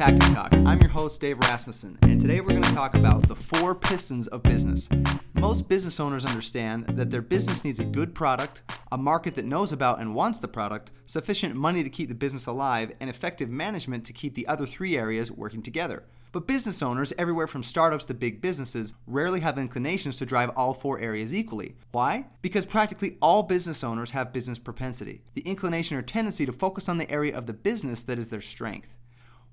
Tactic Talk. I'm your host, Dave Rasmussen, and today we're going to talk about the four pistons of business. Most business owners understand that their business needs a good product, a market that knows about and wants the product, sufficient money to keep the business alive, and effective management to keep the other three areas working together. But business owners, everywhere from startups to big businesses, rarely have inclinations to drive all four areas equally. Why? Because practically all business owners have business propensity, the inclination or tendency to focus on the area of the business that is their strength.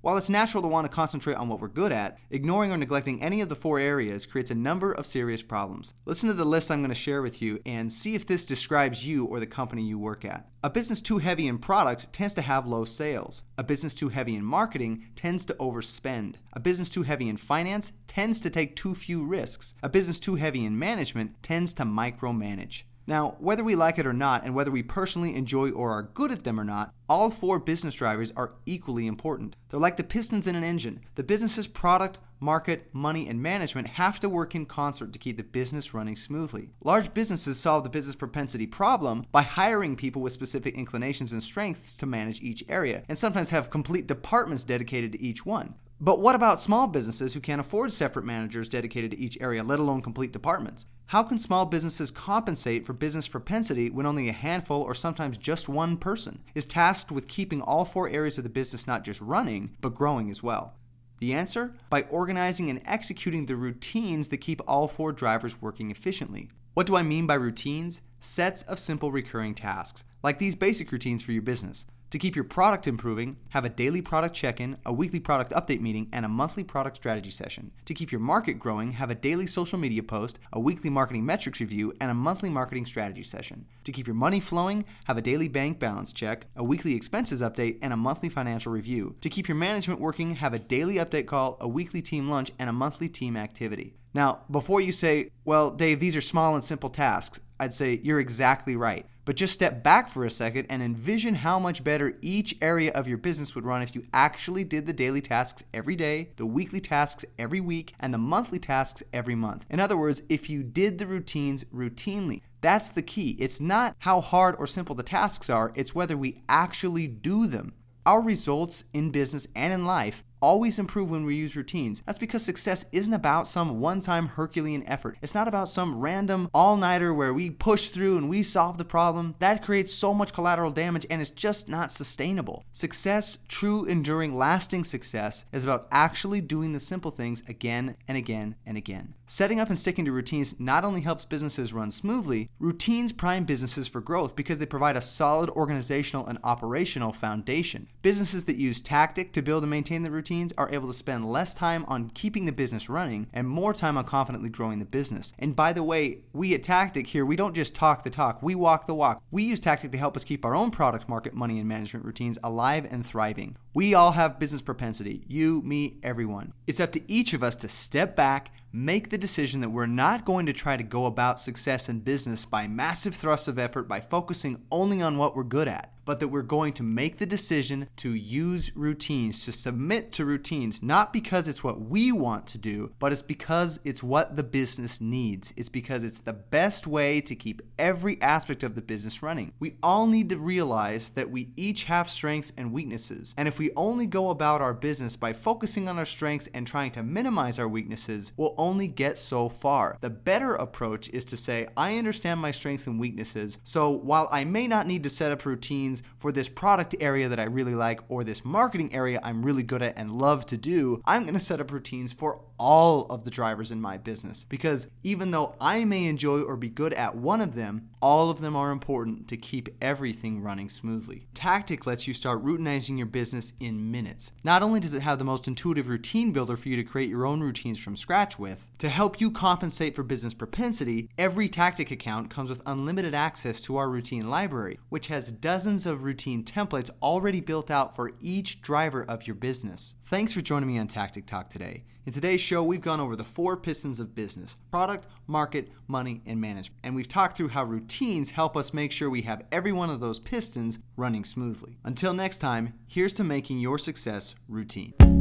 While it's natural to want to concentrate on what we're good at, ignoring or neglecting any of the four areas creates a number of serious problems. Listen to the list I'm going to share with you and see if this describes you or the company you work at. A business too heavy in product tends to have low sales. A business too heavy in marketing tends to overspend. A business too heavy in finance tends to take too few risks. A business too heavy in management tends to micromanage. Now, whether we like it or not, and whether we personally enjoy or are good at them or not, all four business drivers are equally important. They're like the pistons in an engine. The business's product, market, money, and management have to work in concert to keep the business running smoothly. Large businesses solve the business propensity problem by hiring people with specific inclinations and strengths to manage each area, and sometimes have complete departments dedicated to each one. But what about small businesses who can't afford separate managers dedicated to each area, let alone complete departments? How can small businesses compensate for business propensity when only a handful or sometimes just one person is tasked with keeping all four areas of the business not just running, but growing as well? The answer? By organizing and executing the routines that keep all four drivers working efficiently. What do I mean by routines? Sets of simple recurring tasks, like these basic routines for your business. To keep your product improving, have a daily product check in, a weekly product update meeting, and a monthly product strategy session. To keep your market growing, have a daily social media post, a weekly marketing metrics review, and a monthly marketing strategy session. To keep your money flowing, have a daily bank balance check, a weekly expenses update, and a monthly financial review. To keep your management working, have a daily update call, a weekly team lunch, and a monthly team activity. Now, before you say, well, Dave, these are small and simple tasks, I'd say you're exactly right. But just step back for a second and envision how much better each area of your business would run if you actually did the daily tasks every day, the weekly tasks every week, and the monthly tasks every month. In other words, if you did the routines routinely. That's the key. It's not how hard or simple the tasks are, it's whether we actually do them. Our results in business and in life always improve when we use routines. That's because success isn't about some one time Herculean effort. It's not about some random all nighter where we push through and we solve the problem. That creates so much collateral damage and it's just not sustainable. Success, true, enduring, lasting success, is about actually doing the simple things again and again and again. Setting up and sticking to routines not only helps businesses run smoothly, routines prime businesses for growth because they provide a solid organizational and operational foundation. Businesses that use tactic to build and maintain the routine are able to spend less time on keeping the business running and more time on confidently growing the business. And by the way, we at Tactic here, we don't just talk the talk, we walk the walk. We use Tactic to help us keep our own product, market, money, and management routines alive and thriving. We all have business propensity you, me, everyone. It's up to each of us to step back, make the decision that we're not going to try to go about success in business by massive thrusts of effort by focusing only on what we're good at but that we're going to make the decision to use routines, to submit to routines, not because it's what we want to do, but it's because it's what the business needs. It's because it's the best way to keep every aspect of the business running. We all need to realize that we each have strengths and weaknesses. And if we only go about our business by focusing on our strengths and trying to minimize our weaknesses, we'll only get so far. The better approach is to say, I understand my strengths and weaknesses, so while I may not need to set up routines, for this product area that I really like or this marketing area I'm really good at and love to do, I'm going to set up routines for all of the drivers in my business because even though I may enjoy or be good at one of them, all of them are important to keep everything running smoothly. Tactic lets you start routinizing your business in minutes. Not only does it have the most intuitive routine builder for you to create your own routines from scratch with, to help you compensate for business propensity, every Tactic account comes with unlimited access to our routine library, which has dozens of routine templates already built out for each driver of your business. Thanks for joining me on Tactic Talk today. In today's show, we've gone over the four pistons of business product, market, money, and management. And we've talked through how routines help us make sure we have every one of those pistons running smoothly. Until next time, here's to making your success routine.